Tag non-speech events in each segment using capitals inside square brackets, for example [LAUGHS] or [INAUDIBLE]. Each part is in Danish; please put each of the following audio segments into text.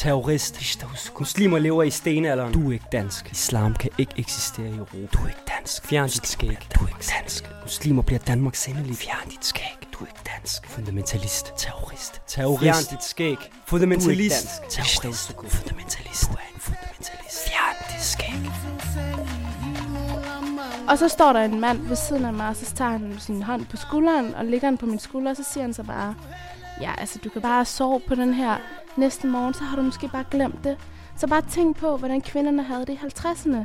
Terrorist. Muslimer lever i stenalderen. Du er ikke dansk. Islam kan ikke eksistere i Europa. Du er ikke dansk. Fjern dit skæg. Du er ikke dansk. Muslimer bliver Danmarks endelige. Fjern dit skæg. Du er ikke dansk. Fundamentalist. Terrorist. Terrorist. Fjern dit skæg. Fundamentalist. Terrorist. Fundamentalist. Du er en fundamentalist. Fjern dit skæg. Og så står der en mand ved siden af mig, og så tager han sin hånd på skulderen og lægger den på min skulder, og så siger han så bare, ja, altså du kan bare sove på den her næste morgen, så har du måske bare glemt det. Så bare tænk på, hvordan kvinderne havde det i 50'erne.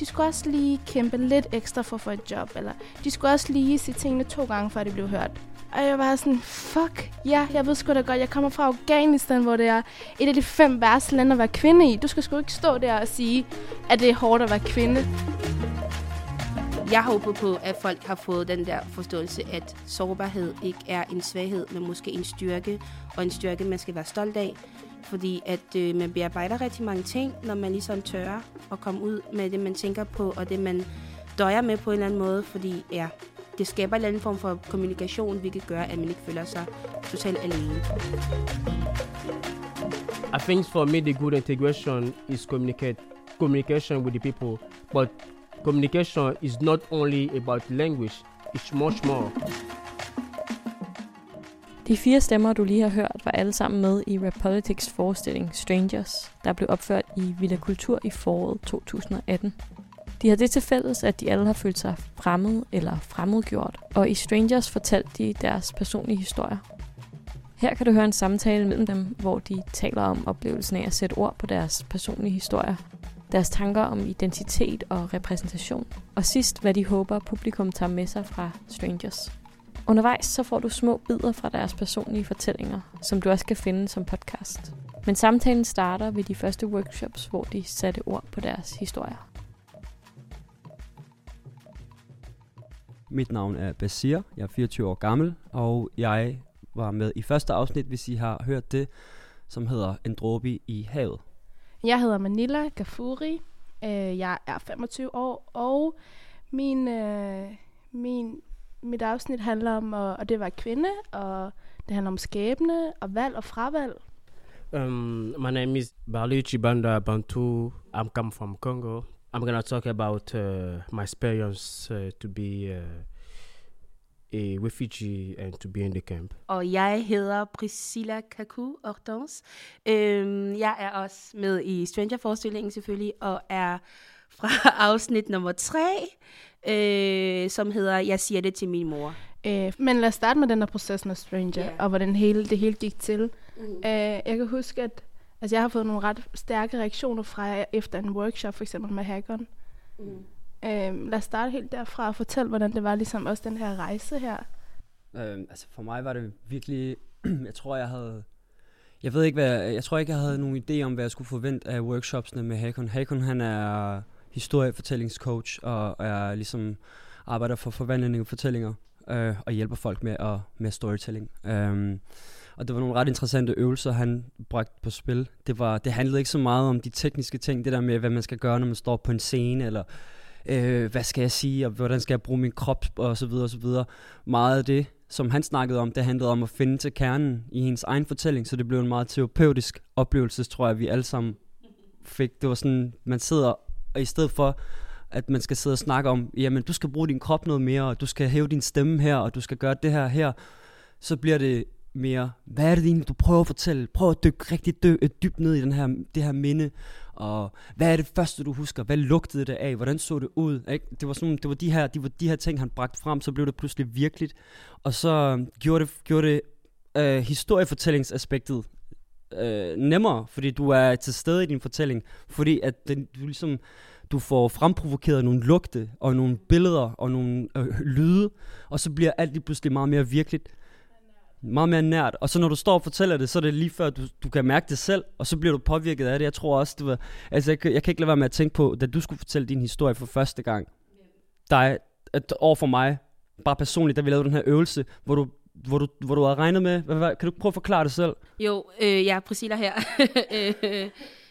De skulle også lige kæmpe lidt ekstra for at få et job, eller de skulle også lige sige tingene to gange, før det blev hørt. Og jeg var sådan, fuck, ja, jeg ved sgu da godt, jeg kommer fra Afghanistan, hvor det er et af de fem værste lande at være kvinde i. Du skal sgu ikke stå der og sige, at det er hårdt at være kvinde. Jeg håber på, at folk har fået den der forståelse, at sårbarhed ikke er en svaghed, men måske en styrke, og en styrke, man skal være stolt af. Fordi at øh, man bearbejder rigtig mange ting, når man ligesom tør at komme ud med det, man tænker på, og det, man døjer med på en eller anden måde, fordi ja, det skaber en eller anden form for kommunikation, hvilket gør, at man ikke føler sig totalt alene. I think for me the good integration is communicate communication with the people, but communication is not only about language; it's much more. De fire stemmer, du lige har hørt, var alle sammen med i Rap Politics forestilling Strangers, der blev opført i Villa Kultur i foråret 2018. De har det til fælles, at de alle har følt sig fremmed eller fremmedgjort, og i Strangers fortalte de deres personlige historier. Her kan du høre en samtale mellem dem, hvor de taler om oplevelsen af at sætte ord på deres personlige historier, deres tanker om identitet og repræsentation, og sidst, hvad de håber, publikum tager med sig fra Strangers. Undervejs så får du små bidder fra deres personlige fortællinger, som du også kan finde som podcast. Men samtalen starter ved de første workshops, hvor de satte ord på deres historier. Mit navn er Basir, jeg er 24 år gammel, og jeg var med i første afsnit, hvis I har hørt det, som hedder En dråbe i havet. Jeg hedder Manila Gafuri. Øh, jeg er 25 år, og min, øh, min, mit afsnit handler om og, at det var kvinde, og det handler om skæbne og valg og fravalg. Um, my name is Bali Chibanda Bantu. I'm come from Congo. I'm gonna talk about uh, my experience uh, to be uh, a refugee and to be in the camp. Og jeg hedder Priscilla Kaku Hortense. Øhm, jeg er også med i Stranger-forestillingen selvfølgelig, og er fra [LAUGHS] afsnit nummer 3, øh, som hedder Jeg siger det til min mor. Øh, men lad os starte med den der proces med Stranger, Ja. og hvordan hele, det hele gik til. Mm. Øh, jeg kan huske, at altså, jeg har fået nogle ret stærke reaktioner fra jer efter en workshop, for eksempel med Hackon. Mm. Øh, lad os starte helt derfra og fortælle, hvordan det var ligesom også den her rejse her. Øhm, altså for mig var det virkelig, [CLEARS THROAT] jeg tror jeg havde, jeg ved ikke hvad, jeg tror ikke jeg havde nogen idé om hvad jeg skulle forvente af workshopsene med Hakon. Hakon han er historiefortællingscoach og er ligesom arbejder for forvandling af fortællinger øh, og hjælper folk med at med storytelling. Øhm, og det var nogle ret interessante øvelser, han bragte på spil. Det, var, det handlede ikke så meget om de tekniske ting, det der med, hvad man skal gøre, når man står på en scene, eller øh, hvad skal jeg sige, og hvordan skal jeg bruge min krop, og så videre, og så videre. Meget af det, som han snakkede om, det handlede om at finde til kernen i hendes egen fortælling, så det blev en meget terapeutisk oplevelse, tror jeg, vi alle sammen fik. Det var sådan, man sidder, og i stedet for, at man skal sidde og snakke om, jamen, du skal bruge din krop noget mere, og du skal hæve din stemme her, og du skal gøre det her her, så bliver det mere, hvad er det egentlig, du prøver at fortælle? Prøv at dykke rigtig dy- øh, dybt ned i den her, det her minde, og hvad er det første, du husker? Hvad lugtede det af? Hvordan så det ud? Ikke? Det var, sådan, det var, de, her, de var de her ting, han bragte frem, så blev det pludselig virkeligt. Og så øh, gjorde det, gjorde det øh, historiefortællingsaspektet øh, nemmere, fordi du er til stede i din fortælling, fordi at den, du ligesom du får fremprovokeret nogle lugte og nogle billeder og nogle øh, lyde, og så bliver alt lige pludselig meget mere virkeligt. Meget mere nært. Og så når du står og fortæller det, så er det lige før, du, du kan mærke det selv, og så bliver du påvirket af det. Jeg tror også, det var... Altså, jeg, kan- jeg kan ikke lade være med at tænke på, da du skulle fortælle din historie for første gang. Dig, at over for mig, bare personligt, da vi lavede den her øvelse, hvor du, hvor du, hvor du havde regnet med... Hvad, hvad, kan du prøve at forklare det selv? Jo, øh, jeg er Priscilla her. [LAUGHS] øh,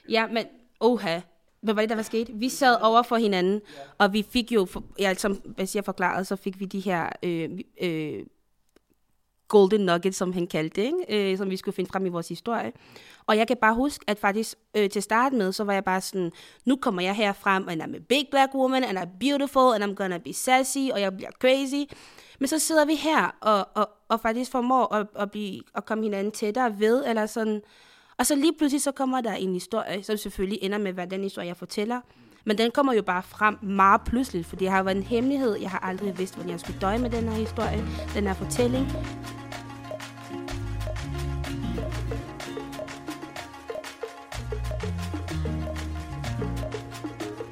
ja, men oha. Hvad var det, der var sket? Vi sad over for hinanden, og vi fik jo, for, ja, som jeg forklarede, så fik vi de her øh, øh, golden nugget, som han kaldte det, ikke? Øh, som vi skulle finde frem i vores historie. Og jeg kan bare huske, at faktisk øh, til start med, så var jeg bare sådan, nu kommer jeg her frem, and I'm a big black woman, and I'm beautiful, and I'm gonna be sassy, og jeg bliver crazy. Men så sidder vi her og, og, og faktisk formår at, at, blive, at komme hinanden tættere ved, eller sådan. Og så lige pludselig så kommer der en historie, som selvfølgelig ender med, hvad den historie, jeg fortæller. Men den kommer jo bare frem meget pludseligt, fordi det har været en hemmelighed. Jeg har aldrig vidst, hvordan jeg skulle døje med den her historie, den her fortælling.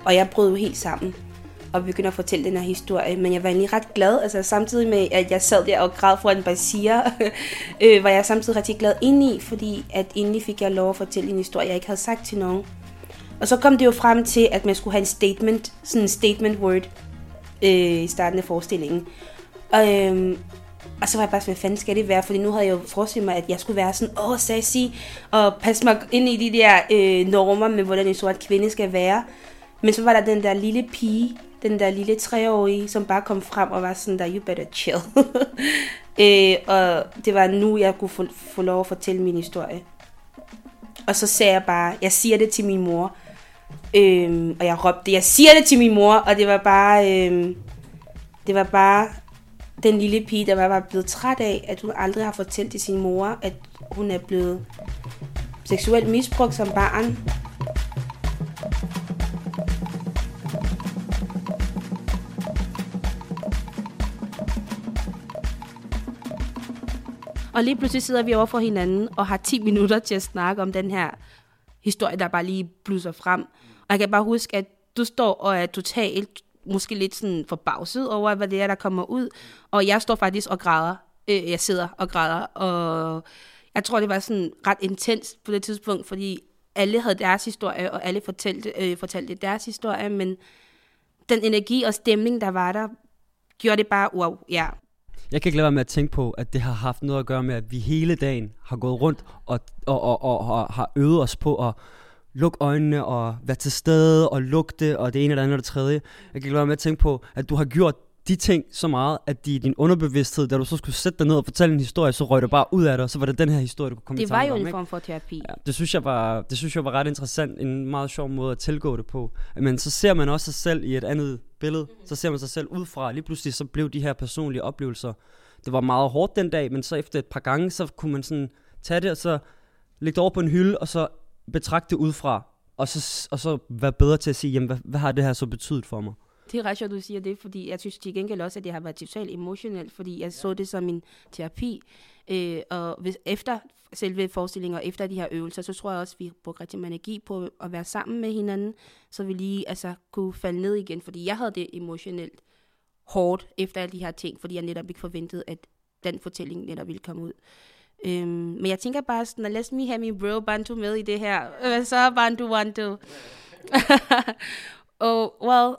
Og jeg brød jo helt sammen og begyndte at fortælle den her historie. Men jeg var egentlig ret glad, altså samtidig med, at jeg sad der og græd foran Basia, [LAUGHS] øh, var jeg samtidig rigtig glad indeni, fordi at endelig fik jeg lov at fortælle en historie, jeg ikke havde sagt til nogen. Og så kom det jo frem til, at man skulle have en statement, sådan en statement word, øh, i starten af forestillingen. Og, øh, og så var jeg bare sådan, hvad fanden skal det være? Fordi nu havde jeg jo forestillet mig, at jeg skulle være sådan, åh, sassy, og passe mig ind i de der øh, normer med, hvordan en sort kvinde skal være. Men så var der den der lille pige, den der lille treårige, som bare kom frem og var sådan der, you better chill. [LAUGHS] øh, og det var nu, jeg kunne få, få lov at fortælle min historie. Og så sagde jeg bare, jeg siger det til min mor. Øh, og jeg råbte, jeg siger det til min mor, og det var bare, øh, det var bare den lille pige, der var blevet træt af, at hun aldrig har fortalt til sin mor, at hun er blevet seksuelt misbrugt som barn. Og lige pludselig sidder vi over for hinanden og har 10 minutter til at snakke om den her historie, der bare lige blusser frem. Og jeg kan bare huske, at du står og er totalt, måske lidt sådan forbavset over, hvad det er, der kommer ud. Og jeg står faktisk og græder. Øh, jeg sidder og græder, og jeg tror, det var sådan ret intens på det tidspunkt, fordi alle havde deres historie, og alle fortalte, øh, fortalte deres historie, men den energi og stemning, der var der, gjorde det bare, wow, ja, jeg kan ikke lade være med at tænke på, at det har haft noget at gøre med, at vi hele dagen har gået rundt og, og, og, og, og har øvet os på at lukke øjnene og være til stede og lugte og det ene eller andet og det tredje. Jeg kan ikke lade være med at tænke på, at du har gjort de ting så meget, at de i din underbevidsthed, da du så skulle sætte dig ned og fortælle en historie, så røg det bare ud af dig, og så var det den her historie, du kunne komme det i var jo om, en ikke? form for terapi. Ja, det synes jeg var, det synes jeg var ret interessant, en meget sjov måde at tilgå det på. Men så ser man også sig selv i et andet billede, mm-hmm. så ser man sig selv udefra. Lige pludselig så blev de her personlige oplevelser, det var meget hårdt den dag, men så efter et par gange, så kunne man sådan tage det, og så lægge det over på en hylde, og så betragte det udefra, og så, og så være bedre til at sige, jamen, hvad, hvad har det her så betydet for mig? Det er ret sjovt, du siger det, fordi jeg synes til gengæld også, at det har været totalt emotionelt, fordi jeg så det som en terapi. Øh, og hvis, efter selve forestillingen og efter de her øvelser, så tror jeg også, at vi brugte rigtig meget energi på at være sammen med hinanden, så vi lige altså, kunne falde ned igen, fordi jeg havde det emotionelt hårdt efter alle de her ting, fordi jeg netop ikke forventede, at den fortælling netop ville komme ud. Um, men jeg tænker bare sådan, lad me have min bro Bantu med i det her. Hvad så, Bantu Bantu? [LAUGHS] oh, well,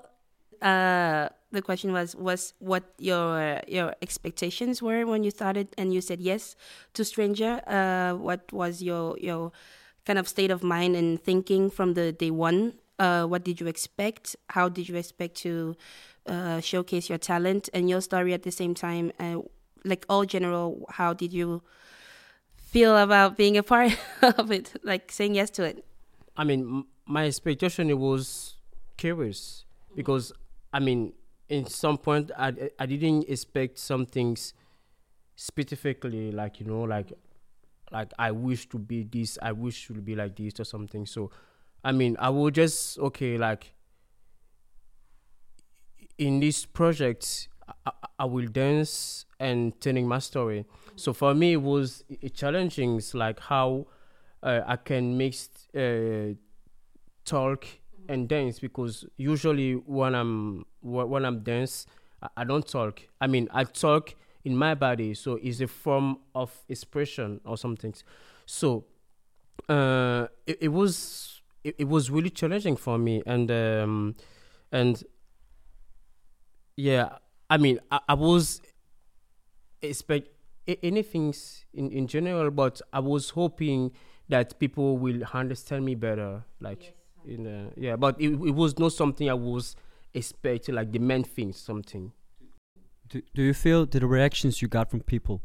uh, the question was was what your your expectations were when you started and you said yes to Stranger. Uh, what was your your kind of state of mind and thinking from the day one? Uh, what did you expect? How did you expect to uh, showcase your talent and your story at the same time? Uh, like all general, how did you feel about being a part [LAUGHS] of it? Like saying yes to it? I mean, m- my expectation was curious because I mean, in some point, I I didn't expect some things specifically, like you know, like like I wish to be this, I wish to be like this or something. So, I mean, I will just okay, like in this project, I, I will dance and telling my story. So for me, it was challenging. Like how uh, I can mix uh, talk and dance because usually when I'm when I'm dance, I, don't talk. I mean, I talk in my body, so it's a form of expression or something. So uh, it, it was it, it was really challenging for me, and um, and yeah, I mean, I, I was expect anything in, in general, but I was hoping that people will understand me better. Like, yes. In uh, yeah, but it, it was not something I was expecting, like the main thing, something. Do, do you feel the reactions you got from people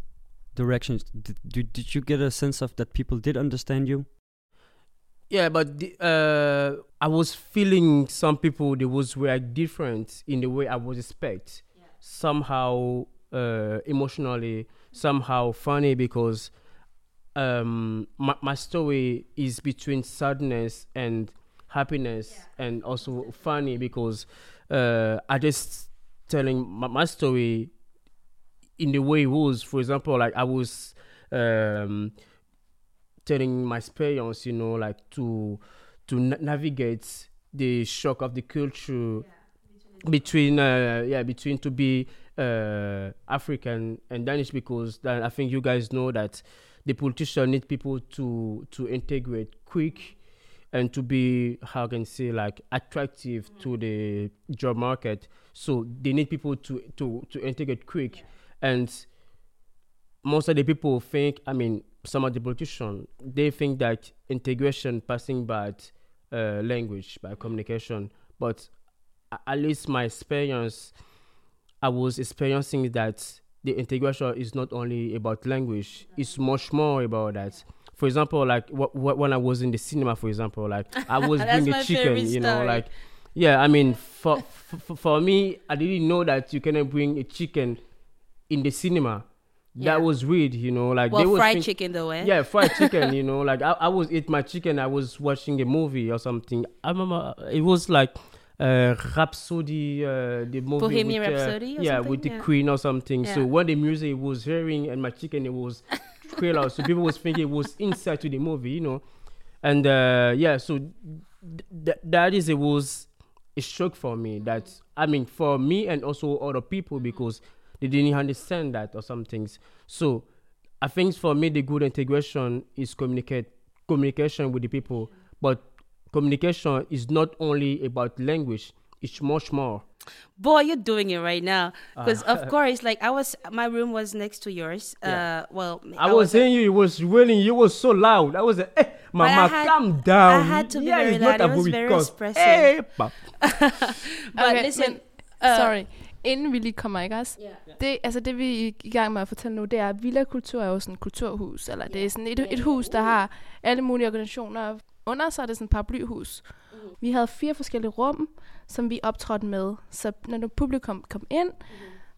directions. Did, did, did you get a sense of that people did understand you? Yeah, but the, uh, I was feeling some people they was were different in the way I was expect. Somehow uh, emotionally, somehow funny because um, my my story is between sadness and happiness, and also funny because uh, I just telling my, my story in the way it was. For example, like I was. Um, telling my experience, you know, like to to na- navigate the shock of the culture between uh, yeah between to be uh, African and Danish because then I think you guys know that the politician need people to to integrate quick and to be how can I say like attractive to the job market. So they need people to to to integrate quick. And most of the people think I mean some of the politicians they think that integration passing by uh, language by communication. But at least my experience i was experiencing that the integration is not only about language. It's much more about that for example like wh- wh- when i was in the cinema for example like [LAUGHS] i was being a chicken you know like yeah i mean for, for for me i didn't know that you cannot bring a chicken in the cinema Yeah. that was weird you know like they Well, was fried think- chicken though, eh? yeah, fried chicken. [LAUGHS] You know, like I, I was eat my chicken. I was watching a movie or something. I remember uh, it was like uh, Rhapsody, uh, the movie. Bohemian with, uh, Rhapsody yeah, something? with the Yeah. Queen or something. So when the music was hearing and my chicken, it was [LAUGHS] trailer. so people was thinking it was inside to the movie. You know, and uh, yeah, so th- th- that is it was a shock for me. That I mean, for me and also other people because they didn't understand that or some things. So I think for me the good integration is communicate communication with the people, but communication is not only about language; it's much more. Boy, you're doing it right now. Because Ah. of [LAUGHS] course, like I was, my room was next to yours. Uh, well, I, was saying you, it was raining. You was so loud. I was like, hey, mama, had- calm down. I had to be yeah, very it's loud. It was very cause, expressive. Hey, [LAUGHS] pa- But Okay, listen, men, uh, sorry. Inden vi lige kommer, ikke også? Det, altså det, vi er i gang med at fortælle nu, det er, at Villa Kultur er jo sådan et kulturhus, eller det er sådan et, et hus, der har alle mulige organisationer. Under sig er det sådan et paraplyhus. Vi havde fire forskellige rum, som vi optrådte med. Så når publikum kom ind,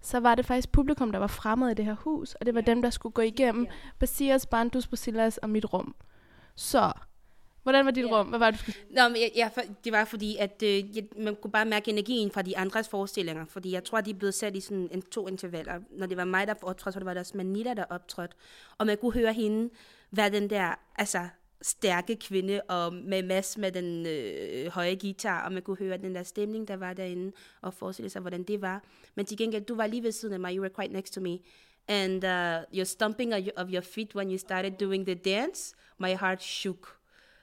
så var det faktisk publikum, der var fremmed i det her hus, og det var dem, der skulle gå igennem Basiras, Bandus, Basilas og mit rum. Så, hvordan var dit Ja. rum? Hvad var det, du skulle... Nå, men jeg, jeg, det var fordi, at øh, jeg, man kunne bare mærke energien fra de andres forestillinger. Fordi jeg tror, de blevet sat i sådan en, to intervaller. Når det var mig, der optrådte, så var det også Manila, der optrådte. Og man kunne høre hende være den der, altså stærke kvinde, og med Mads med den øh, høje guitar, og man kunne høre den der stemning, der var derinde, og forestille sig, hvordan det var. Men til gengæld, du var lige ved siden af mig, you were quite next to me, and uh, your stomping of your, of your feet when you started doing the dance, my heart shook.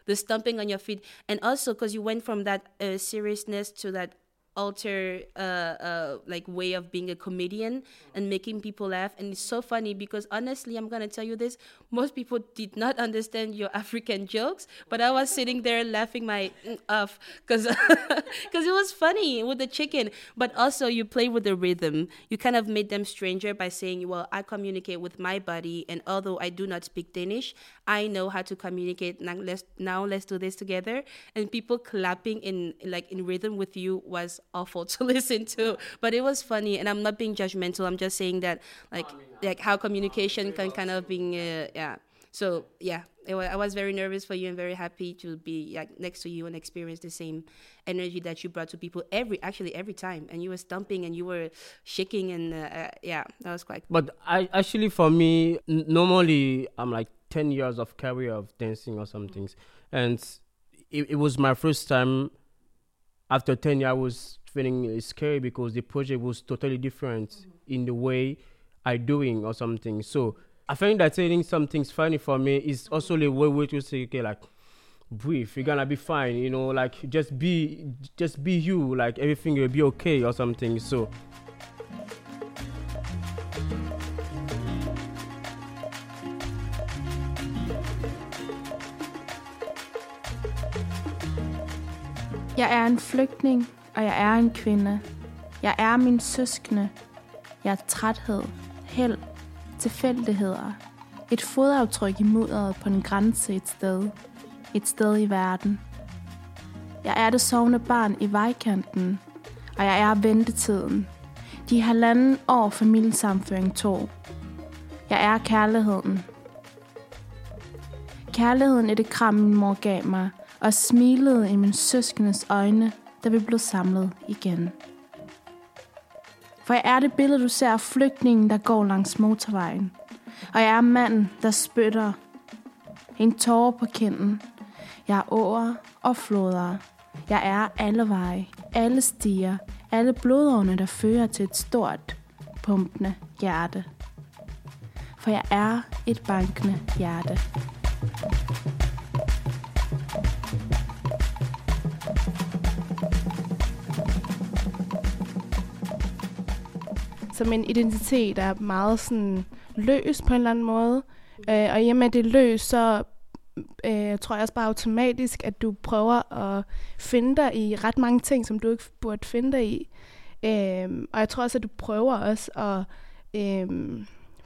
The stomping on your feet. And also because you went from that uh, seriousness to that alter uh, uh, like way of being a comedian and making people laugh. And it's so funny because honestly i'm gonna tell you this. Most people did not understand your [LAUGHS] african jokes but i was sitting there laughing my mm off because because [LAUGHS] it was funny with the chicken. But also you play with the rhythm. You kind of made them stranger by saying well i communicate with my body and although i do not speak danish i know how to communicate. Now let's now let's do this together. And people clapping in like in rhythm with you was awful [LAUGHS] to listen to. But it was funny and i'm not being judgmental. I'm just saying that like like how communication can kind of being uh, yeah. So yeah it wa- i was very nervous for you and very happy to be like next to you and experience the same energy that you brought to people every actually every time. And you were stumping and you were shaking and uh, uh, yeah that was quite But I actually for me n- normally I'm like ten years of career of dancing or some things, and it, it was my first time. After ten years, I was feeling scary because the project was totally different mm-hmm. in the way I doing or something. So I find that saying something's funny for me is mm-hmm. also the way we to say okay like breathe you're gonna be fine you know like just be just be you like everything will be okay or something so. Jeg er, er en flygtning, og jeg er en kvinde. Jeg er min søskende. Jeg er træthed, held, tilfældigheder. Et fodaftryk i mudderet på en grænse et sted. Et sted i verden. Jeg er det sovende barn i vejkanten, og jeg er ventetiden. De halvanden år familiesamføring tog. Jeg er kærligheden. Kærligheden i det kram, min mor gav mig, og smilede i min søskendes øjne, da vi blev samlet igen. For jeg er det billede, du ser af flygtningen, der går langs motorvejen. Og jeg er manden, der spytter. En tårer på kinden. Jeg er åer og floder. Jeg er alle veje, alle stier, alle blodårene, der fører til et stort, pumpende hjerte. For jeg er et bankende hjerte. Som en identitet er meget sådan løs på en eller anden måde. Øh, og i og med, at det er løs, så øh, tror jeg også bare automatisk, at du prøver at finde dig i ret mange ting, som du ikke burde finde dig i. Øh, og jeg tror også, at du prøver også at... Øh,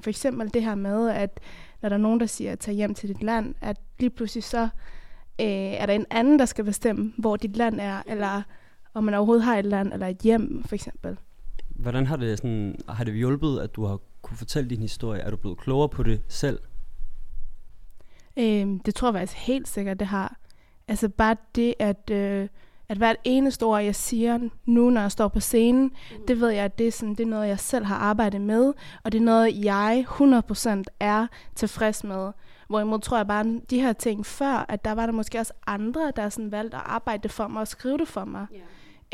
for eksempel det her med, at når der er nogen, der siger, at tage hjem til dit land, at lige pludselig så øh, er der en anden, der skal bestemme, hvor dit land er, eller om man overhovedet har et land, eller et hjem, for eksempel. Hvordan har det, sådan, har det hjulpet, at du har kunne fortælle din historie? Er du blevet klogere på det selv? Øh, det tror jeg faktisk helt sikkert, det har. Altså bare det, at, øh, at hvert eneste ord, jeg siger nu, når jeg står på scenen, mm. det ved jeg, at det er, sådan, det er noget, jeg selv har arbejdet med, og det er noget, jeg 100% er tilfreds med. Hvorimod tror jeg bare, de her ting før, at der var der måske også andre, der sådan valgte at arbejde for mig og skrive det for mig. Yeah.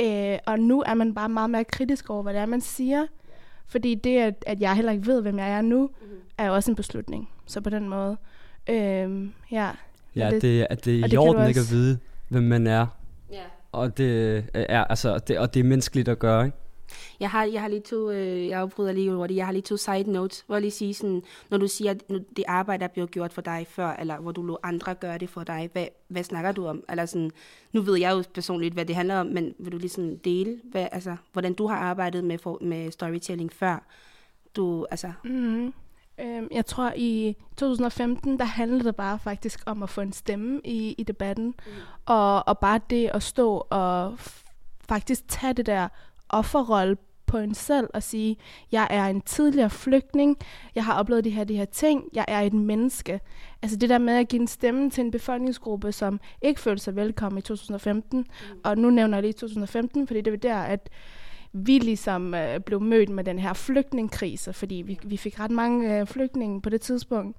Øh, og nu er man bare meget mere kritisk over, hvad det er, man siger. Fordi det, at, at jeg heller ikke ved, hvem jeg er nu, mm. er jo også en beslutning. Så på den måde. Øh, ja. Ja, det, det, at det er i orden ikke at vide, hvem man er. Ja. Og det er, altså, det, og det er menneskeligt at gøre, ikke? Jeg har, jeg har lige to, øh, jeg afbryder lige hurtigt, jeg har lige to side notes, hvor jeg lige sige sådan, når du siger, at det arbejde er blevet gjort for dig før, eller hvor du lå andre gøre det for dig, hvad, hvad snakker du om? Eller sådan, nu ved jeg jo personligt, hvad det handler om, men vil du lige sådan dele, hvad, altså, hvordan du har arbejdet med, for, med storytelling før? Du, altså... Mm-hmm. Øhm, jeg tror, i 2015, der handlede det bare faktisk om at få en stemme i, i debatten. Mm. Og, og bare det at stå og faktisk tage det der offerrolle på en selv og sige, jeg er en tidligere flygtning, jeg har oplevet de her, de her ting, jeg er et menneske. Altså det der med at give en stemme til en befolkningsgruppe, som ikke følte sig velkommen i 2015, mm. og nu nævner jeg lige 2015, fordi det var der, at vi ligesom øh, blev mødt med den her flygtningkrise, fordi vi, vi fik ret mange øh, flygtninge på det tidspunkt.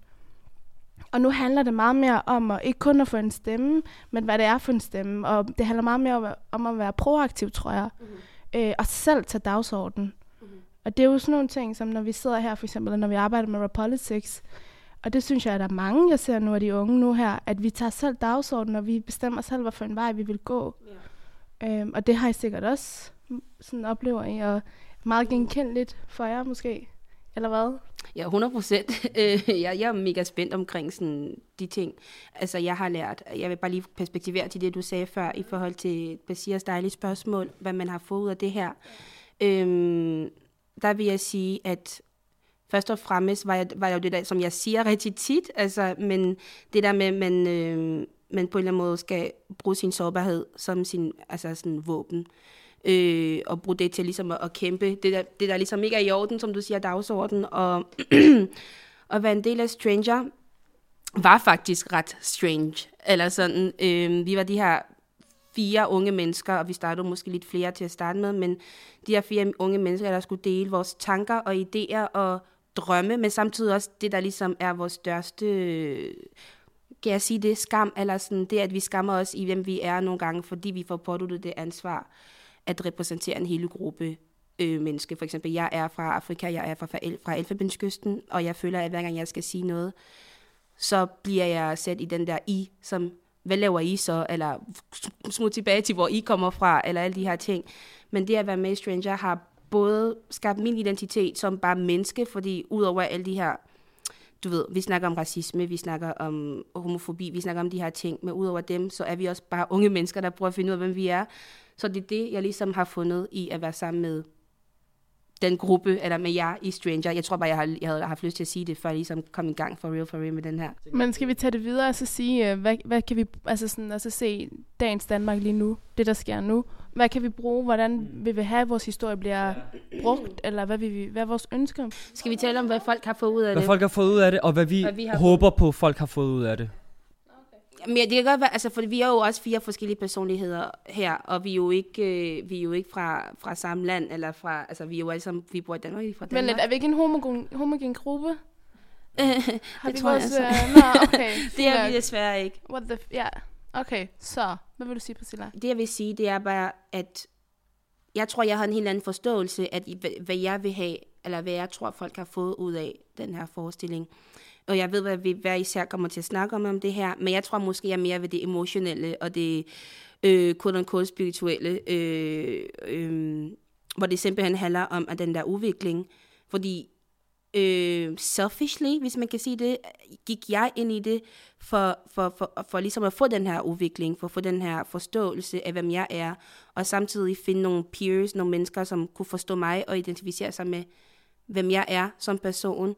Og nu handler det meget mere om at ikke kun at få en stemme, men hvad det er for en stemme. Og det handler meget mere om, om at være proaktiv, tror jeg. Mm-hmm øh, og selv tage dagsordenen. Mm-hmm. Og det er jo sådan nogle ting, som når vi sidder her, for eksempel når vi arbejder med Rapolitics, og det synes jeg, at der er mange, jeg ser nu af de unge nu her, at vi tager selv dagsordenen, og vi bestemmer selv, hvad for en vej vi vil gå. Yeah. Øhm, og det har I sikkert også sådan oplever I, og meget genkendeligt for jer måske, eller hvad? Ja, 100 procent. [LAUGHS] Øh, jeg, jeg er mega spændt omkring sådan de ting. Altså, jeg har lært, jeg vil bare lige perspektivere til det, du sagde før, i forhold til Basirs dejlige spørgsmål, hvad man har fået ud af det her. Øhm, der vil jeg sige, at først og fremmest var, jeg, var jo det der, som jeg siger rigtig tit, altså, men det der med, man, øh, man på en eller anden måde skal bruge sin sårbarhed som sin altså sådan våben øh, øh, og bruge det til ligesom at, at kæmpe. Det der, det der ligesom ikke er i orden, som du siger, dagsorden, og at være en del af Stranger var faktisk ret strange. Eller sådan, øh, vi var de her fire unge mennesker, og vi startede måske lidt flere til at starte med, men de her fire unge mennesker, der skulle dele vores tanker og idéer og drømme, men samtidig også det, der ligesom er vores største, kan jeg sige det, skam, eller sådan det, at vi skammer os i, hvem vi er nogle gange, fordi vi får påduttet det ansvar at repræsentere en hele gruppe øh, menneske. For eksempel, jeg er fra Afrika, jeg er fra, fra Elfenbenskysten, og jeg føler, at hver gang jeg skal sige noget, så bliver jeg sat i den der I, som, hvad laver I så? Eller smut tilbage til, hvor I kommer fra, eller alle de her ting. Men det at være med i Stranger har både skabt min identitet som bare menneske, fordi udover alle de her du ved, vi snakker om racisme, vi snakker om homofobi, vi snakker om de her ting, men udover dem, så er vi også bare unge mennesker, der prøver at finde ud af, hvem vi er. Så det er det, jeg ligesom har fundet i at være sammen med den gruppe, eller med jer i Stranger. Jeg tror bare, jeg, har, jeg havde haft lyst til at sige det, før jeg ligesom kom i gang for real for real med den her. Men skal vi tage det videre og så sige, øh, hvad, hvad kan vi, altså sådan, og så se dagens Danmark lige nu, det der sker nu. Hvad kan vi bruge, hvordan vil vi have, at vores historie bliver brugt, eller hvad, vil vi, hvad er vores ønsker? Skal vi tale om, hvad folk har fået ud af Hvad det? folk har fået ud af det, og hvad vi, Hvad vi håber på, folk har fået ud af det. Men det kan godt være, altså, for vi er jo også fire forskellige personligheder her, og vi er jo ikke, øh, vi er jo ikke fra, fra samme land, eller fra, altså vi er jo alle sammen, vi bor i Danmark, er fra Men Danmark. er vi ikke en homogen, homogen gruppe? [LAUGHS] Har det tror jeg vores, altså. øh, Nå, okay. [LAUGHS] det er vi desværre ikke. What the, f- ja, okay. Så, hvad vil du sige, Priscilla? Det jeg vil sige, det er bare, at jeg tror, jeg har en helt anden forståelse af, hvad jeg vil have, eller hvad jeg tror, folk har fået ud af den her forestilling. Og jeg ved, hvad vi hver især kommer til at snakke om, om det her, men jeg tror måske, jeg er mere ved det emotionelle, og det øh, quote unquote spirituelle, øh, øh, hvor det simpelthen handler om at den der udvikling. Fordi øh, selfishly, hvis man kan sige det, gik jeg ind i det for, for, for, for ligesom at få den her udvikling, for at få den her forståelse af, hvem jeg er, og samtidig finde nogle peers, nogle mennesker, som kunne forstå mig og identificere sig med, hvem jeg er som person.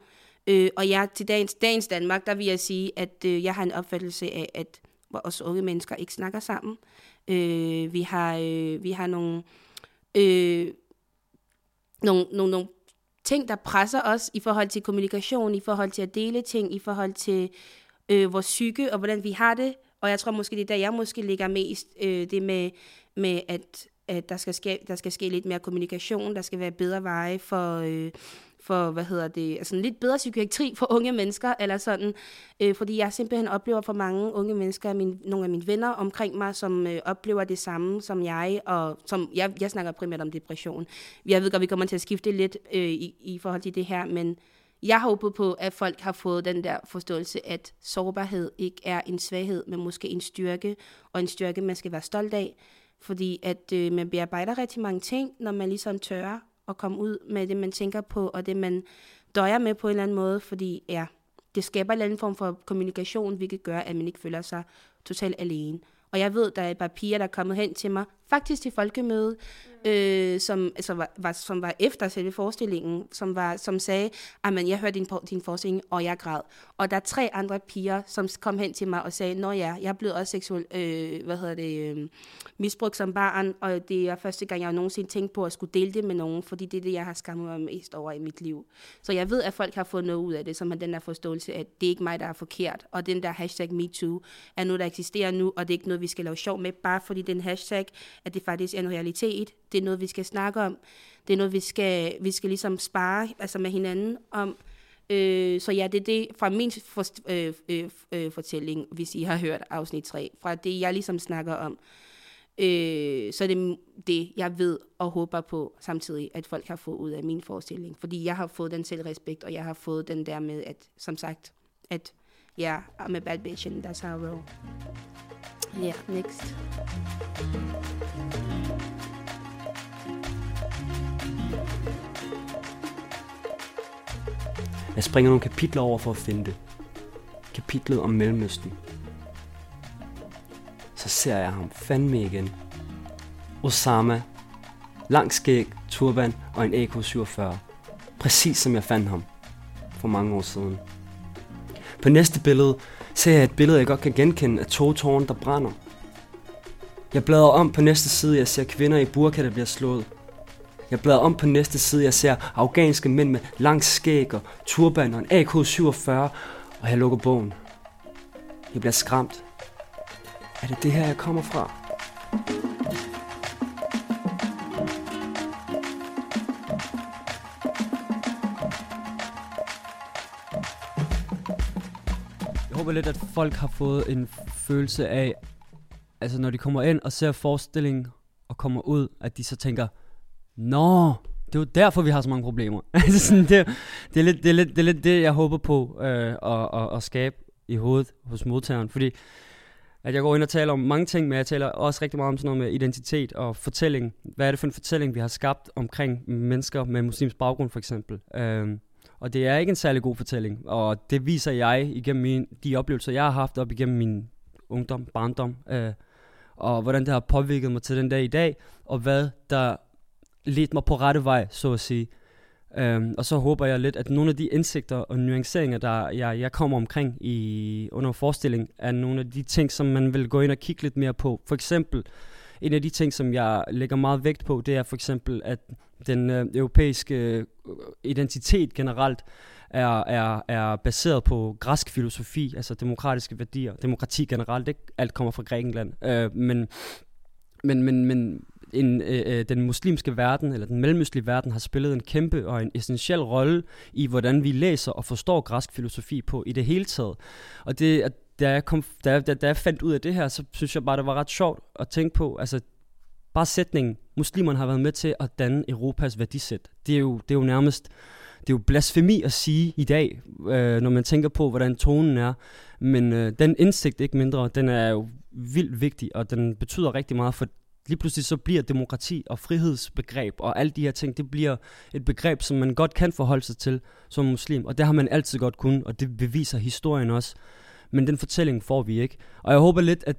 Øh, og jeg til dagens, dagens Danmark, der vil jeg sige, at øh, jeg har en opfattelse af, at vores unge mennesker ikke snakker sammen. Øh, vi, har, øh, vi har nogle, øh, nogle, nogle, nogle ting, der presser os i forhold til kommunikation, i forhold til at dele ting, i forhold til øh, vores psyke og hvordan vi har det. Og jeg tror måske, det er der, jeg måske ligger mest, øh, det med, med at, at der, skal ske, der skal ske lidt mere kommunikation, der skal være bedre veje for, øh, for hvad hedder det, altså en lidt bedre psykiatri [LAUGHS] for unge mennesker, eller sådan, øh, fordi jeg simpelthen oplever for mange unge mennesker, min, nogle af mine venner omkring mig, som øh, oplever det samme som jeg, og som, jeg, jeg snakker primært om depression. Jeg ved godt, vi kommer til at skifte lidt øh, i, i forhold til det her, men jeg håber på, at folk har fået den der forståelse, at sårbarhed ikke er en svaghed, men måske en styrke, og en styrke, man skal være stolt af, fordi at øh, man bearbejder rigtig mange ting, når man ligesom tør at komme ud med det, man tænker på, og det, man døjer med på en eller anden måde, fordi ja, det skaber en eller anden form for kommunikation, hvilket gør, at man ikke føler sig totalt alene. Og jeg ved, der er et par piger, der er kommet hen til mig, faktisk til folkemøde, øh, som, altså, var, var, som var efter selve forestillingen, som, var, som sagde, at jeg hørte din, din forestilling, og jeg græd. Og der er tre andre piger, som kom hen til mig og sagde, Nå ja, jeg er blevet også seksuel, øh, hvad hedder det, øh, misbrugt som barn, og det er første gang, jeg nogensinde tænkt på at skulle dele det med nogen, fordi det er det, jeg har skammet mig mest over i mit liv. Så jeg ved, at folk har fået noget ud af det, som er den der forståelse, at det er ikke mig, der er forkert, og den der hashtag MeToo er noget, der eksisterer nu, og det er ikke noget, vi skal lave sjov med, bare fordi den hashtag, at det faktisk er en realitet. Det er noget, vi skal snakke om. Det er noget, vi skal, vi skal ligesom spare altså med hinanden om. Øh, så ja, det er det fra min for, øh, øh, øh, fortælling, hvis I har hørt afsnit 3, fra det, jeg ligesom snakker om. Øh, så er det det, jeg ved og håber på samtidig, at folk har fået ud af min forestilling. Fordi jeg har fået den selvrespekt, og jeg har fået den der med, at som sagt, at ja, yeah, I'm a bad bitch, and that's how I roll. Yeah, next. Jeg springer nogle kapitler over for at finde det. Kapitlet om Mellemøsten. Så ser jeg ham fandme igen. Osama. Lang skæg, turban og en AK-47. Præcis som jeg fandt ham for mange år siden. På næste billede ser jeg et billede, jeg godt kan genkende af to tårne, der brænder. Jeg bladrer om på næste side, jeg ser kvinder i burka, der bliver slået. Jeg bladrer om på næste side, jeg ser afghanske mænd med lang skæg og turban og en AK-47, og jeg lukker bogen. Jeg bliver skræmt. Er det det her, jeg kommer fra? Jeg håber lidt, at folk har fået en følelse af, altså når de kommer ind og ser forestillingen og kommer ud, at de så tænker, Nå, det er jo derfor, vi har så mange problemer. [LAUGHS] altså sådan, det, det, er lidt, det, er lidt, det er lidt det, jeg håber på øh, at, at, at skabe i hovedet hos modtageren. Fordi at jeg går ind og taler om mange ting, men jeg taler også rigtig meget om sådan noget med identitet og fortælling. Hvad er det for en fortælling, vi har skabt omkring mennesker med muslimsk baggrund, for eksempel? Øh, og det er ikke en særlig god fortælling, og det viser jeg igennem min, de oplevelser, jeg har haft op igennem min ungdom, barndom, øh, og hvordan det har påvirket mig til den dag i dag, og hvad der ledt mig på rette vej, så at sige. Øhm, og så håber jeg lidt, at nogle af de indsigter og nuanceringer, der jeg, jeg kommer omkring i under forestilling, er nogle af de ting, som man vil gå ind og kigge lidt mere på. For eksempel, en af de ting, som jeg lægger meget vægt på, det er for eksempel, at den øh, europæiske øh, identitet generelt er, er, er baseret på græsk filosofi, altså demokratiske værdier, demokrati generelt, ikke? Alt kommer fra Grækenland. Øh, men, men, men, men en, øh, øh, den muslimske verden, eller den mellemøstlige verden, har spillet en kæmpe og en essentiel rolle i, hvordan vi læser og forstår græsk filosofi på i det hele taget. Og det, da jeg, kom, da, jeg, da, da jeg fandt ud af det her, så synes jeg bare, det var ret sjovt at tænke på, altså bare sætningen, muslimerne har været med til at danne Europas værdisæt. Det er jo, det er jo nærmest, det er jo blasfemi at sige i dag, øh, når man tænker på, hvordan tonen er. Men øh, den indsigt, ikke mindre, den er jo vildt vigtig, og den betyder rigtig meget for lige pludselig så bliver demokrati og frihedsbegreb og alle de her ting, det bliver et begreb, som man godt kan forholde sig til som muslim. Og det har man altid godt kun, og det beviser historien også. Men den fortælling får vi ikke. Og jeg håber lidt, at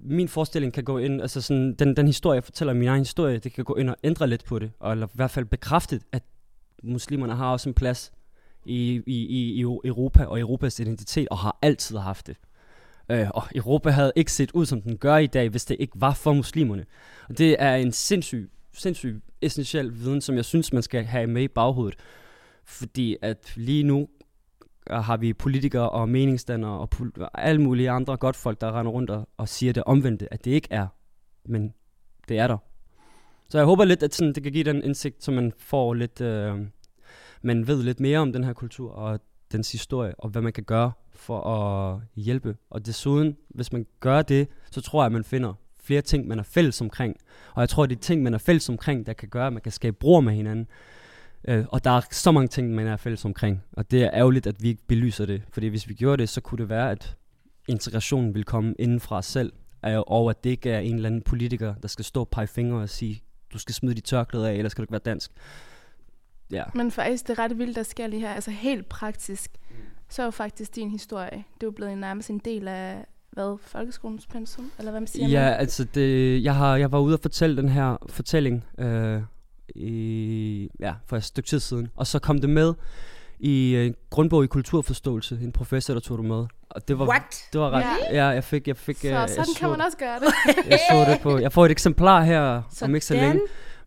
min forestilling kan gå ind, altså sådan, den, den historie, jeg fortæller, min egen historie, det kan gå ind og ændre lidt på det, og eller i hvert fald bekræfte, at muslimerne har også en plads i, i, i, i Europa og Europas identitet, og har altid haft det. Øh, og Europa havde ikke set ud, som den gør i dag, hvis det ikke var for muslimerne. Og det er en sindssyg, sindssyg essentiel viden, som jeg synes, man skal have med i baghovedet. Fordi at lige nu øh, har vi politikere og meningsdannere og pol- alle mulige andre godt folk, der render rundt og, og siger det omvendte, at det ikke er. Men det er der. Så jeg håber lidt, at sådan, det kan give den indsigt, så man får lidt, øh, man ved lidt mere om den her kultur og dens historie, og hvad man kan gøre for at hjælpe. Og desuden, hvis man gør det, så tror jeg, at man finder flere ting, man er fælles omkring. Og jeg tror, at de ting, man er fælles omkring, der kan gøre, at man kan skabe bror med hinanden. Øh, og der er så mange ting, man er fælles omkring. Og det er ærgerligt, at vi ikke belyser det. Fordi hvis vi gjorde det, så kunne det være, at integrationen vil komme inden fra os selv. Øh, og at det ikke er en eller anden politiker, der skal stå og pege fingre og sige, du skal smide dit tørklæde af, eller skal du ikke være dansk. Ja. Men faktisk, det er ret vildt, der sker lige her. Altså helt praktisk, så er jo faktisk din historie, det er jo blevet nærmest en del af, hvad, folkeskolens pensum, eller hvad man siger Ja, man? altså det, jeg, har, jeg var ude og fortælle den her fortælling øh, i, ja, for et stykke tid siden, og så kom det med i en grundbog i kulturforståelse, en professor, der tog det med. Og det var, What? Det var ret, ja. ja, jeg fik, jeg fik, så øh, jeg sådan så, kan man også gøre det. [LAUGHS] jeg så det på, jeg får et eksemplar her Så om ikke så den- længe.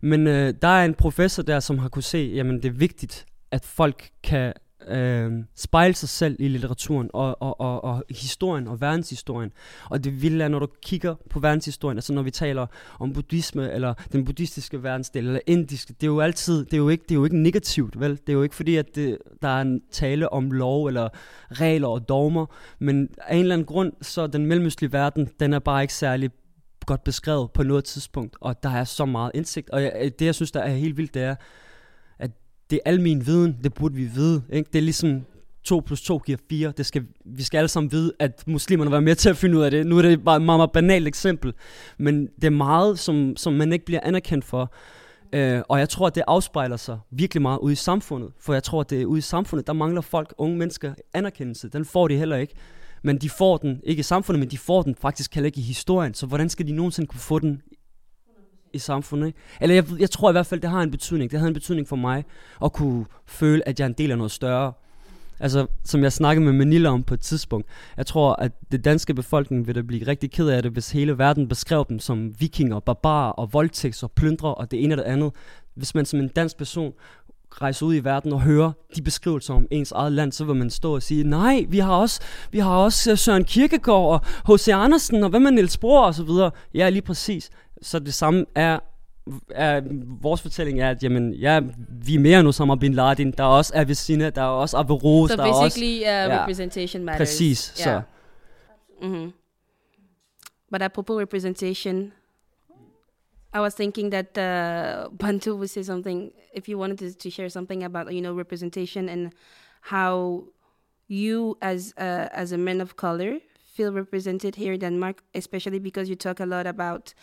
Men øh, der er en professor der, som har kunne se, jamen det er vigtigt, at folk kan øh, spejle sig selv i litteraturen og, og, og, og historien og verdenshistorien. Og det vilde er, når du kigger på verdenshistorien, altså når vi taler om buddhisme, eller den buddhistiske verdensdel, eller indiske, det er jo altid, det er jo ikke, det er jo ikke negativt, vel? Det er jo ikke fordi, at det, der er en tale om lov, eller regler og dogmer, men af en eller anden grund, så den mellemøstlige verden, den er bare ikke særlig godt beskrevet på noget tidspunkt, og der er så meget indsigt. Og jeg, øh, det, jeg synes, der er helt vildt, det er, at det er al min viden, det burde vi vide. Ikke? Det er ligesom 2 plus 2 giver 4. Det skal, vi skal alle sammen vide, at muslimerne var med til at finde ud af det. Nu er det bare et meget, meget banalt eksempel. Men det er meget, som, som man ikke bliver anerkendt for. Øh, og jeg tror, at det afspejler sig virkelig meget ude i samfundet. For jeg tror, at det er ude i samfundet, der mangler folk, unge mennesker, anerkendelse. Den får de heller ikke. Men de får den, ikke i samfundet, men de får den faktisk heller ikke i historien. Så hvordan skal de nogensinde kunne få den i samfundet? Ikke? Eller jeg, jeg tror i hvert fald, det har en betydning. Det havde en betydning for mig at kunne føle, at jeg er en del af noget større. Altså, som jeg snakkede med Manila om på et tidspunkt. Jeg tror, at det danske befolkning vil da blive rigtig ked af det, hvis hele verden beskrev dem som vikinger, barbarer og voldtægts og plyndre og det ene og det andet. Hvis man som en dansk person rejser ud i verden og hører de beskrivelser om ens eget land, så vil man stå og sige, nej, vi har også, vi har også øh, Søren Kierkegaard og H.C. Andersen, og hvad med Niels Bohr og så videre. Ja, lige præcis. Så det samme er, er vores fortælling er, at jamen, ja, vi er mere end Osama Bin Laden. Der er også Avicenna, der er også Averroes, So der er også... basically, uh, ja. representation matters. Præcis, så. hmm But apropos representation, I was thinking that uh, Bantu would say something. If you wanted to, to share something about you know representation and how you as uh, as a man of color feel represented here in Denmark, especially because you talk a lot about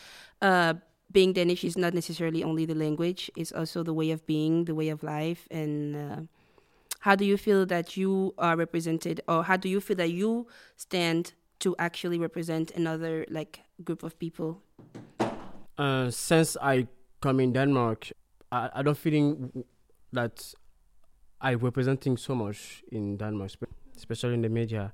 uh, being Danish is not necessarily only the language; it's also the way of being, the way of life, and uh, how do you feel that you are represented, or how do you feel that you stand to actually represent another like group of people? Uh, since I come in Denmark, I, I don't feeling that I representing so much in Denmark, especially in the media.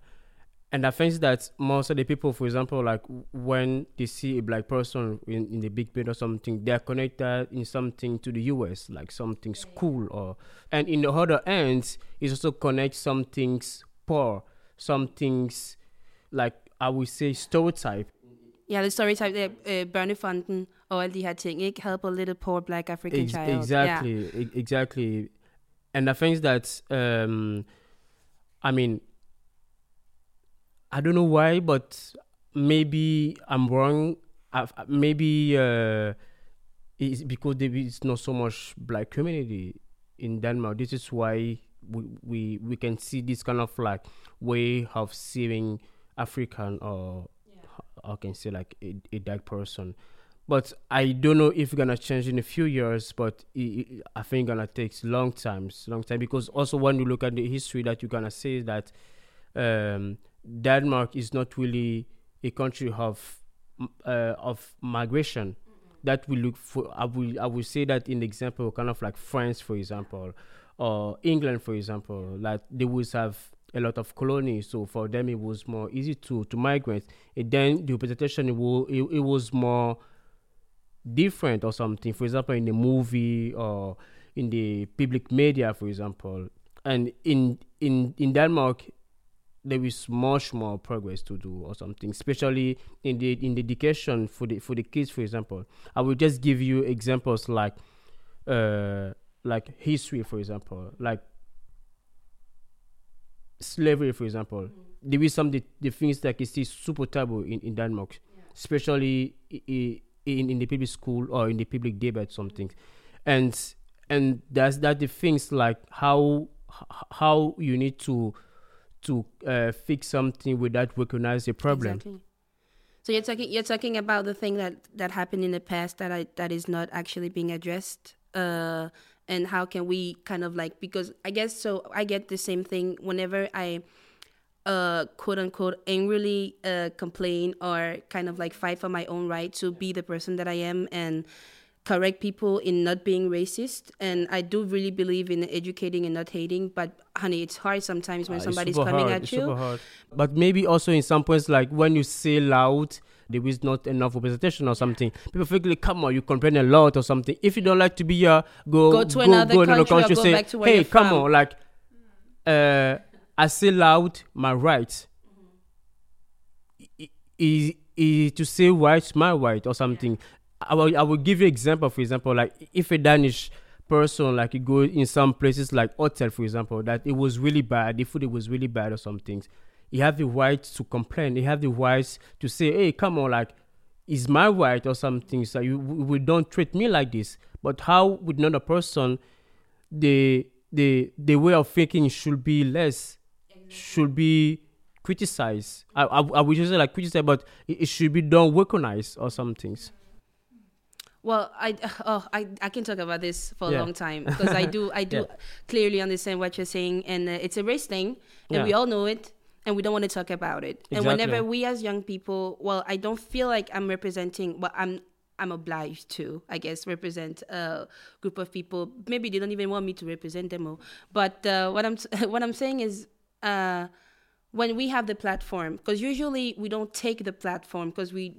And I think that most of the people, for example, like when they see a black person in, in the big bed or something, they're connected in something to the US, like something school or and in the other end, it also connects some things poor, some things like I would say stereotype. Ja, det storytype, det er øh, børnefonden og alle de her ting, ikke? Help a little poor black African Ex- child. Exactly, e- exactly. And I think that um, I mean, I don't know why, but maybe I'm wrong. I've, maybe uh, it's because there is not so much black community in Denmark. This is why we we, we can see this kind of like way of seeing African or I can say like a, a dark person. But I don't know if it's gonna change in a few years. But i i I think gonna takes long times, long time because also when you look at the history, that you're gonna say that um, Denmark is not really a country of uh, of migration. That we look for. I will I will say that in the example, kind of like France, for example, or England, for example, like they would have a lot of colonies, so for them it was more easy to to migrate. And then the representation it, wa- it, it was more different or something. For example, in the movie or in the public media, for example, and in in in Denmark, there is much more progress to do or something, especially in the in the education for the for the kids, for example. I will just give you examples like uh like history, for example, like slavery, for example. There is some the, the things that is still super taboo in, in Denmark, especially i- i- in, in the public school or in the public debate, something. And and that's that the things like how how you need to to uh, fix something without recognize the problem. Exactly. So you're talking you're talking about the thing that that happened in the past that I that is not actually being addressed. Uh, and how can we kind of like because I guess so I get the same thing whenever I uh quote unquote angrily uh complain or kind of like fight for my own right to be the person that I am and correct people in not being racist. And I do really believe in educating and not hating but honey it's hard sometimes when Uh, somebody's coming hard, at you. But maybe also in some points, like when you say loud, there is not enough representation or something. People think, like, come on, you complain a lot or something. If you don't like to be here, go Go to another country or go say, back to where hey, come from." on, like, uh, I say loud, my right. I- Is is to say right, my right or something. I will I will give you example. For example, like if a Danish person like you go in some places like hotel, for example, that it was really bad, the food it was really bad or some things. You have the right to complain. You have the right to say, hey, come on, like is my right or something. So you we don't treat me like this. But how with another person, the the the way of thinking should be less, should be criticized. I I, I would just say like criticize, but it, it should be done recognized or some things. Well, I oh I, I can talk about this for a long time because I do I [LAUGHS] do Yeah. clearly understand what you're saying and uh, it's a race thing and Yeah. we all know it and we don't want to talk about it. And whenever we as young people, well, I don't feel like I'm representing well I'm I'm obliged to, I guess, represent a group of people. Maybe they don't even want me to represent them all. But uh, what I'm [LAUGHS] what I'm saying is uh when we have the platform because usually we don't take the platform because we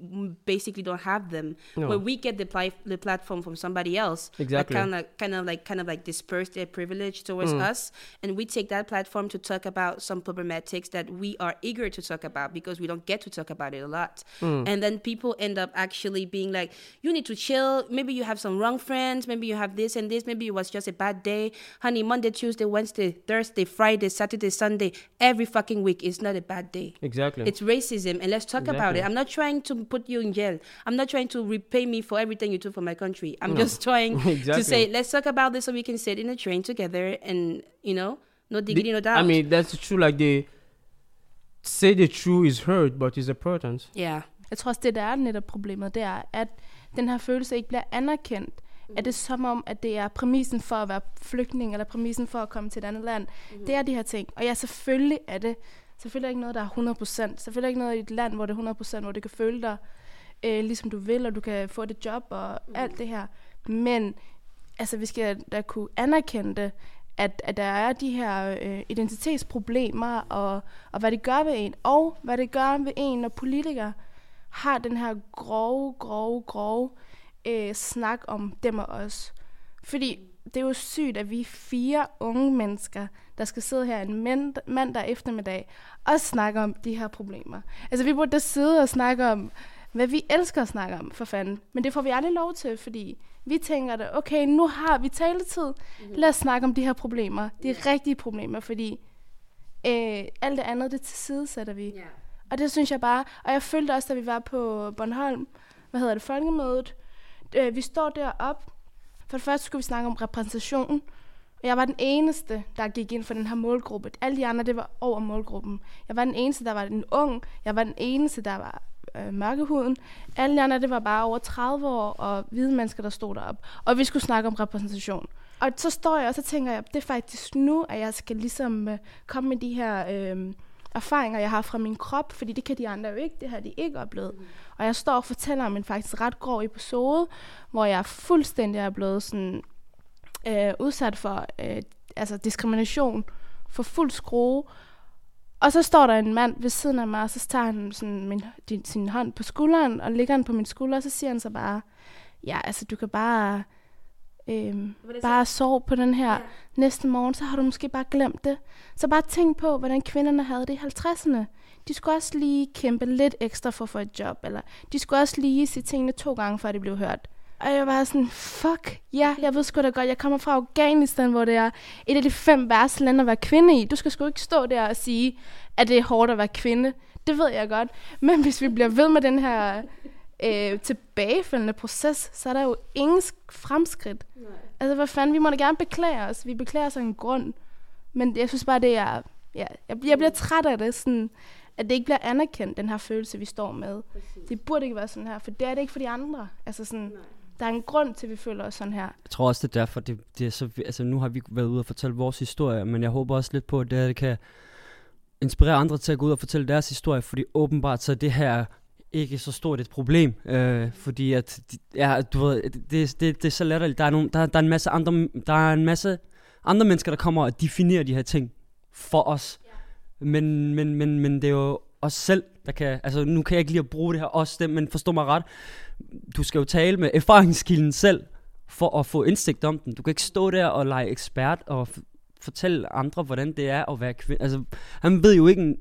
basically don't have them No. when we get the, pli- the platform from somebody else Exactly. kind of kind of like kind of like disperse their privilege towards Mm. us and we take that platform to talk about some problematics that we are eager to talk about because we don't get to talk about it a lot Mm. and then people end up actually being like you need to chill maybe you have some wrong friends maybe you have this and this maybe it was just a bad day honey monday tuesday wednesday thursday friday saturday sunday every fucking week is not a bad day Exactly. it's racism, and let's talk about it. I'm not trying to put you in jail. I'm not trying to repay me for everything you do for my country. I'm No. just [LAUGHS] trying to say, let's talk about this so we can sit in a train together and, you know, no The- no doubt. I mean, that's true. Like they say the truth is hurt, but it's important. yeah. Jeg tror også, det der er netop problemet, det er, at den her følelse ikke bliver anerkendt. Mm. Er det som om, at det er præmissen for at være flygtning, eller præmissen for at komme til et andet land? Mm. Det er de her ting. Og ja, selvfølgelig er det selvfølgelig ikke noget, der er 100%. Selvfølgelig ikke noget i et land, hvor det er 100%, hvor du kan føle dig, øh, ligesom du vil, og du kan få et job og mm. alt det her. Men altså, vi skal da kunne anerkende det, at, at der er de her øh, identitetsproblemer, og, og hvad det gør ved en, og hvad det gør ved en, når politikere har den her grove, grove, grove øh, snak om dem og os. Fordi det er jo sygt, at vi er fire unge mennesker, der skal sidde her en mandag eftermiddag og snakke om de her problemer. Altså vi burde da sidde og snakke om, hvad vi elsker at snakke om, for fanden. Men det får vi aldrig lov til, fordi vi tænker da, okay, nu har vi taletid. Mm-hmm. Lad os snakke om de her problemer. De er rigtige problemer, fordi øh, alt det andet, det tilsidesætter vi. Yeah. Og det synes jeg bare, og jeg følte også, da vi var på Bornholm, hvad hedder det, folkemødet, øh, vi står derop. For det første skulle vi snakke om repræsentation, og jeg var den eneste, der gik ind for den her målgruppe. Alle de andre, det var over målgruppen. Jeg var den eneste, der var en ung. Jeg var den eneste, der var øh, mørkehuden. Alle de andre, det var bare over 30 år og hvide mennesker, der stod derop. Og vi skulle snakke om repræsentation. Og så står jeg og så tænker jeg, det er faktisk nu, at jeg skal ligesom øh, komme med de her øh, erfaringer, jeg har fra min krop, fordi det kan de andre jo ikke, det har de ikke oplevet. Mm. Og jeg står og fortæller om en faktisk ret grov episode, hvor jeg fuldstændig er blevet sådan, øh, udsat for øh, altså diskrimination for fuld skrue, og så står der en mand ved siden af mig, og så tager han sådan min, din, sin hånd på skulderen, og lægger den på min skulder, og så siger han så bare, ja, altså du kan bare, øhm, bare sove på den her ja. næste morgen, så har du måske bare glemt det. Så bare tænk på, hvordan kvinderne havde det i 50'erne. De skulle også lige kæmpe lidt ekstra for at få et job, eller de skulle også lige se tingene to gange, før de blev hørt. Og jeg var sådan, fuck, ja, jeg ved sgu da godt, jeg kommer fra Afghanistan, hvor det er et af de fem værste lande at være kvinde i. Du skal sgu ikke stå der og sige, at det er hårdt at være kvinde. Det ved jeg godt. Men hvis vi bliver ved med den her øh, tilbagefældende proces, så er der jo ingen fremskridt. Nej. Altså, hvad fanden, vi må da gerne beklage os. Vi beklager os af en grund. Men jeg synes bare, det er... Ja, jeg, jeg bliver træt af det, sådan, at det ikke bliver anerkendt, den her følelse, vi står med. Præcis. Det burde ikke være sådan her, for det er det ikke for de andre. Altså sådan, Nej der er en grund til, at vi føler os sådan her. Jeg tror også, det er derfor, det, det er så, altså nu har vi været ude og fortælle vores historie, men jeg håber også lidt på, at det, det kan inspirere andre til at gå ud og fortælle deres historie, fordi åbenbart så er det her ikke så stort et problem, øh, fordi at, ja, du ved, det, det, det, er så latterligt. Der er, nogle, der, der, er en masse andre, der er en masse andre mennesker, der kommer og definerer de her ting for os. Ja. Men, men, men, men det er jo os selv, der kan, altså nu kan jeg ikke lige at bruge det her os dem, men forstå mig ret, du skal jo tale med erfaringskilden selv, for at få indsigt om den. Du kan ikke stå der og lege ekspert og fortælle andre, hvordan det er at være kvinde. Altså, han ved jo ikke en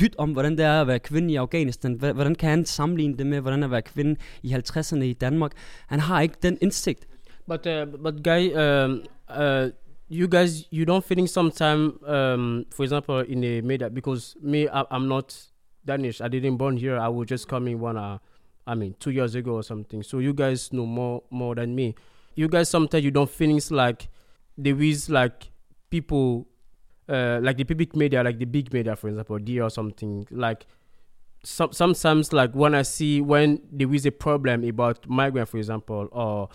dyt om, hvordan det er at være kvinde i Afghanistan. Hvordan kan han sammenligne det med, hvordan at være kvinde i 50'erne i Danmark? Han har ikke den indsigt. But, uh, but guy, um, uh, uh you guys, you don't feeling sometime, um, for example, in the media, because me, I, I'm not Danish. I didn't born here. I was just coming when I I mean, two years ago or something. So you guys know more more than me. You guys sometimes you don't feel like there is like people uh, like the public media, like the big media, for example, D or something. Like some sometimes like when I see when there is a problem about migrant, for example, or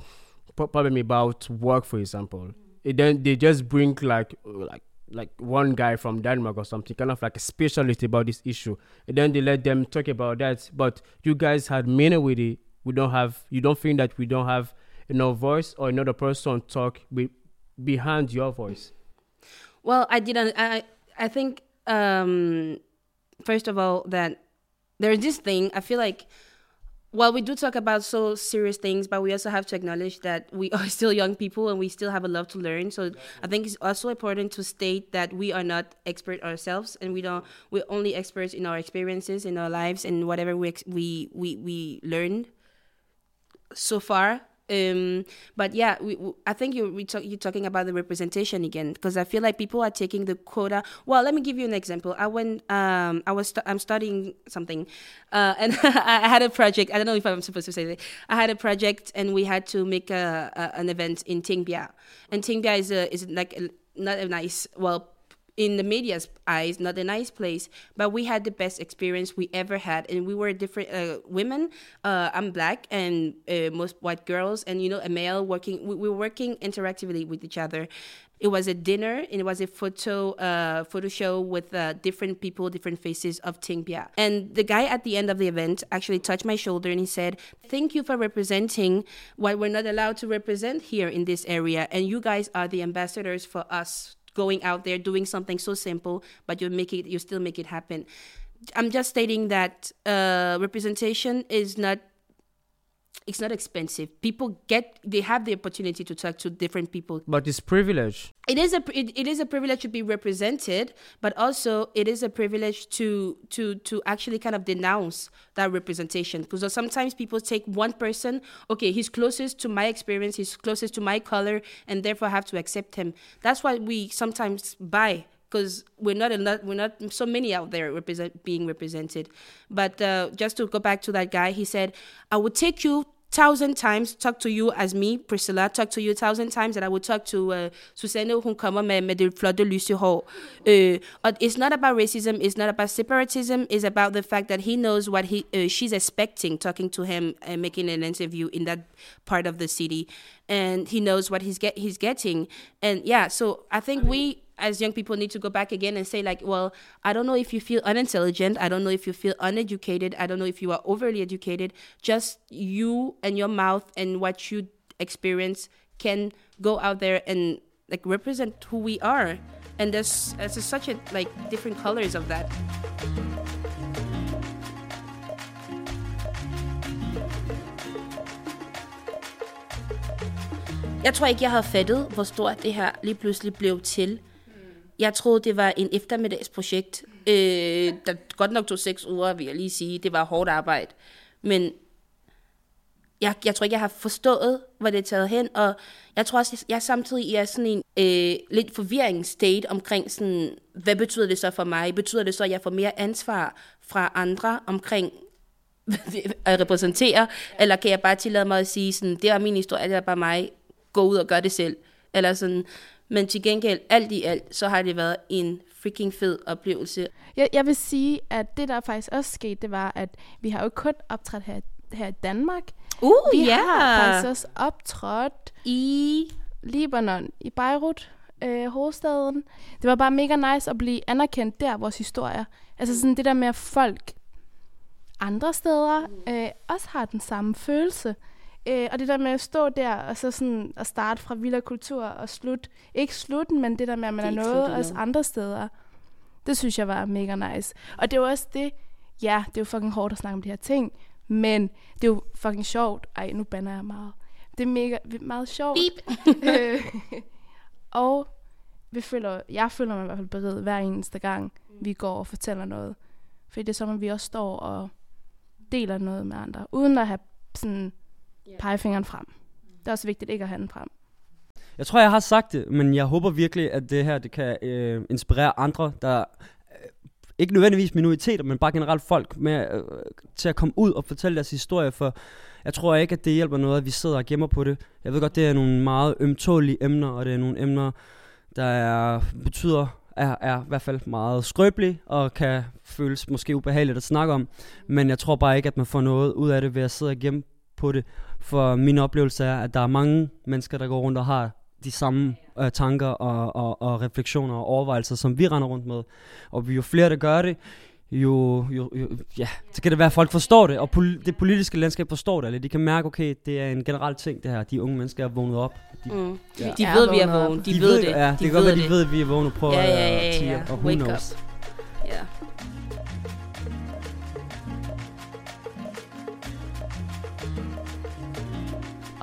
problem about work, for example, it then they just bring like like like one guy from Denmark or something, kind of like a specialist about this issue. And then they let them talk about that. But you guys had many with it. We don't have. You don't think that we don't have enough voice or another person talk with, behind your voice. Well, I didn't. I I think um, first of all that there's this thing. I feel like well, we do talk about so serious things, but we also have to acknowledge that we are [LAUGHS] still young people and we still have a lot to learn. So I think it's also important to state that we are not expert ourselves and we don't we're only experts in our experiences in our lives and whatever we we we, we learned so far um, but yeah, we, I think you're we talk, you're talking about the representation again because I feel like people are taking the quota. Well, let me give you an example. I went, um, I was I'm studying something, uh, and [LAUGHS] I had a project. I don't know if I'm supposed to say that. I had a project, and we had to make a, a an event in Tingbia, and Tingbia is a is like a, not a nice well in the media's eyes, not a nice place. But we had the best experience we ever had, and we were different uh, women. Uh, I'm black, and uh, most white girls, and you know, a male working. We, we were working interactively with each other. It was a dinner, and it was a photo uh, photo show with uh, different people, different faces of Tingbia. And the guy at the end of the event actually touched my shoulder and he said, "Thank you for representing what we're not allowed to represent here in this area, and you guys are the ambassadors for us." Going out there doing something so simple but you make it you still make it happen. I'm just stating that uh, representation is not it's not expensive. People get they have the opportunity to talk to different people. But it's privilege. it is a it, it is a privilege to be represented but also it is a privilege to to to actually kind of denounce that representation. Because sometimes people take one person okay he's closest to my experience he's closest to my color and therefore I have to accept him. That's why we sometimes buy because we're not lot, we're not so many out there represent being represented but uh, just to go back to that guy he said i would take you thousand times talk to you as me, Priscilla, talk to you thousand times that I would talk to Susanne, hun kommer med, med it's not about racism, it's not about separatism, it's about the fact that he knows what he uh, she's expecting talking to him and making an interview in that part of the city. And he knows what he's get he's getting. And yeah, so I think we as young people need to go back again and say like well i don't know if you feel unintelligent. I don't know if you feel uneducated. I don't know if you are overly educated. Just you and your mouth and what you experience can go out there and like represent who we are. And there's, there's such a like different colors of that. Jeg tror ikke, jeg havde fattet, hvor stort det her lige pludselig blev til. Jeg troede, det var en eftermiddagsprojekt, øh, der godt nok tog seks uger, vil jeg lige sige. Det var hårdt arbejde. Men jeg, jeg tror ikke, jeg har forstået, hvor det er taget hen, og jeg tror også, jeg, jeg samtidig er sådan en øh, lidt forvirringsstate omkring sådan, hvad betyder det så for mig? Betyder det så, at jeg får mere ansvar fra andre omkring [LAUGHS] at repræsentere, eller kan jeg bare tillade mig at sige sådan, det er min historie, det er bare mig, gå ud og gør det selv, eller sådan, men til gengæld, alt i alt, så har det været en freaking fed oplevelse. Jeg, jeg vil sige, at det der faktisk også skete, det var, at vi har jo kun optrådt her, her i Danmark. Uh, Vi ja! har faktisk også optrådt I Libanon, i Beirut, øh, hovedstaden. Det var bare mega nice at blive anerkendt der, vores historier. Altså sådan det der med, at folk andre steder øh, også har den samme følelse. Øh, og det der med at stå der, og så sådan at starte fra Villa Kultur og slut. Ikke slutten, men det der med, at man Det er er noget også andre steder. Det synes jeg var mega nice. Og det var også det, ja, det er jo fucking hårdt at snakke om de her ting, men det er jo fucking sjovt. Ej, nu banner jeg meget. Det er mega, meget sjovt. [LAUGHS] Øh, og vi føler, jeg føler mig i hvert fald beriget hver eneste gang, vi går og fortæller noget. For det er som, at vi også står og deler noget med andre, uden at have sådan pegefingeren frem. Det er også vigtigt ikke at have den frem. Jeg tror, jeg har sagt det, men jeg håber virkelig, at det her det kan øh, inspirere andre, der øh, ikke nødvendigvis minoriteter, men bare generelt folk med, øh, til at komme ud og fortælle deres historie, for jeg tror ikke, at det hjælper noget, at vi sidder og gemmer på det. Jeg ved godt, det er nogle meget ømtålige emner, og det er nogle emner, der er, betyder, er, er i hvert fald meget skrøbelige, og kan føles måske ubehageligt at snakke om. Men jeg tror bare ikke, at man får noget ud af det ved at sidde og gemme på det. For min oplevelse er, at der er mange mennesker, der går rundt og har de samme øh, tanker og, og, og refleksioner og overvejelser, som vi render rundt med. Og jo flere, der gør det, jo, jo, jo ja, så kan det være, at folk forstår det, og pol- det politiske landskab forstår det, eller de kan mærke, okay, det er en generel ting, det her. De unge mennesker er vågnet op. De, Mm. Ja. De ved, vi er vågne. De, ved det. Ja, det de kan godt ved være, de ved, at vi er vågne og prøver Ja, ja, at ja, ja. og who Wake knows. up. Ja.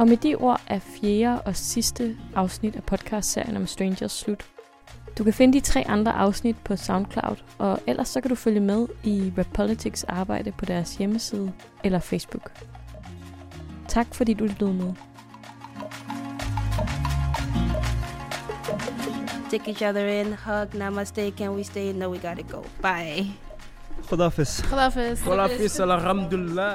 Og med de ord er fjerde og sidste afsnit af podcastserien om Strangers slut. Du kan finde de tre andre afsnit på SoundCloud, og ellers så kan du følge med i Rap Politics arbejde på deres hjemmeside eller Facebook. Tak fordi du lyttede med. Take each other in, hug, namaste, can we stay? No, we gotta go. Bye. Khudafis. Khudafis. Voilà, fils, alhamdulillah.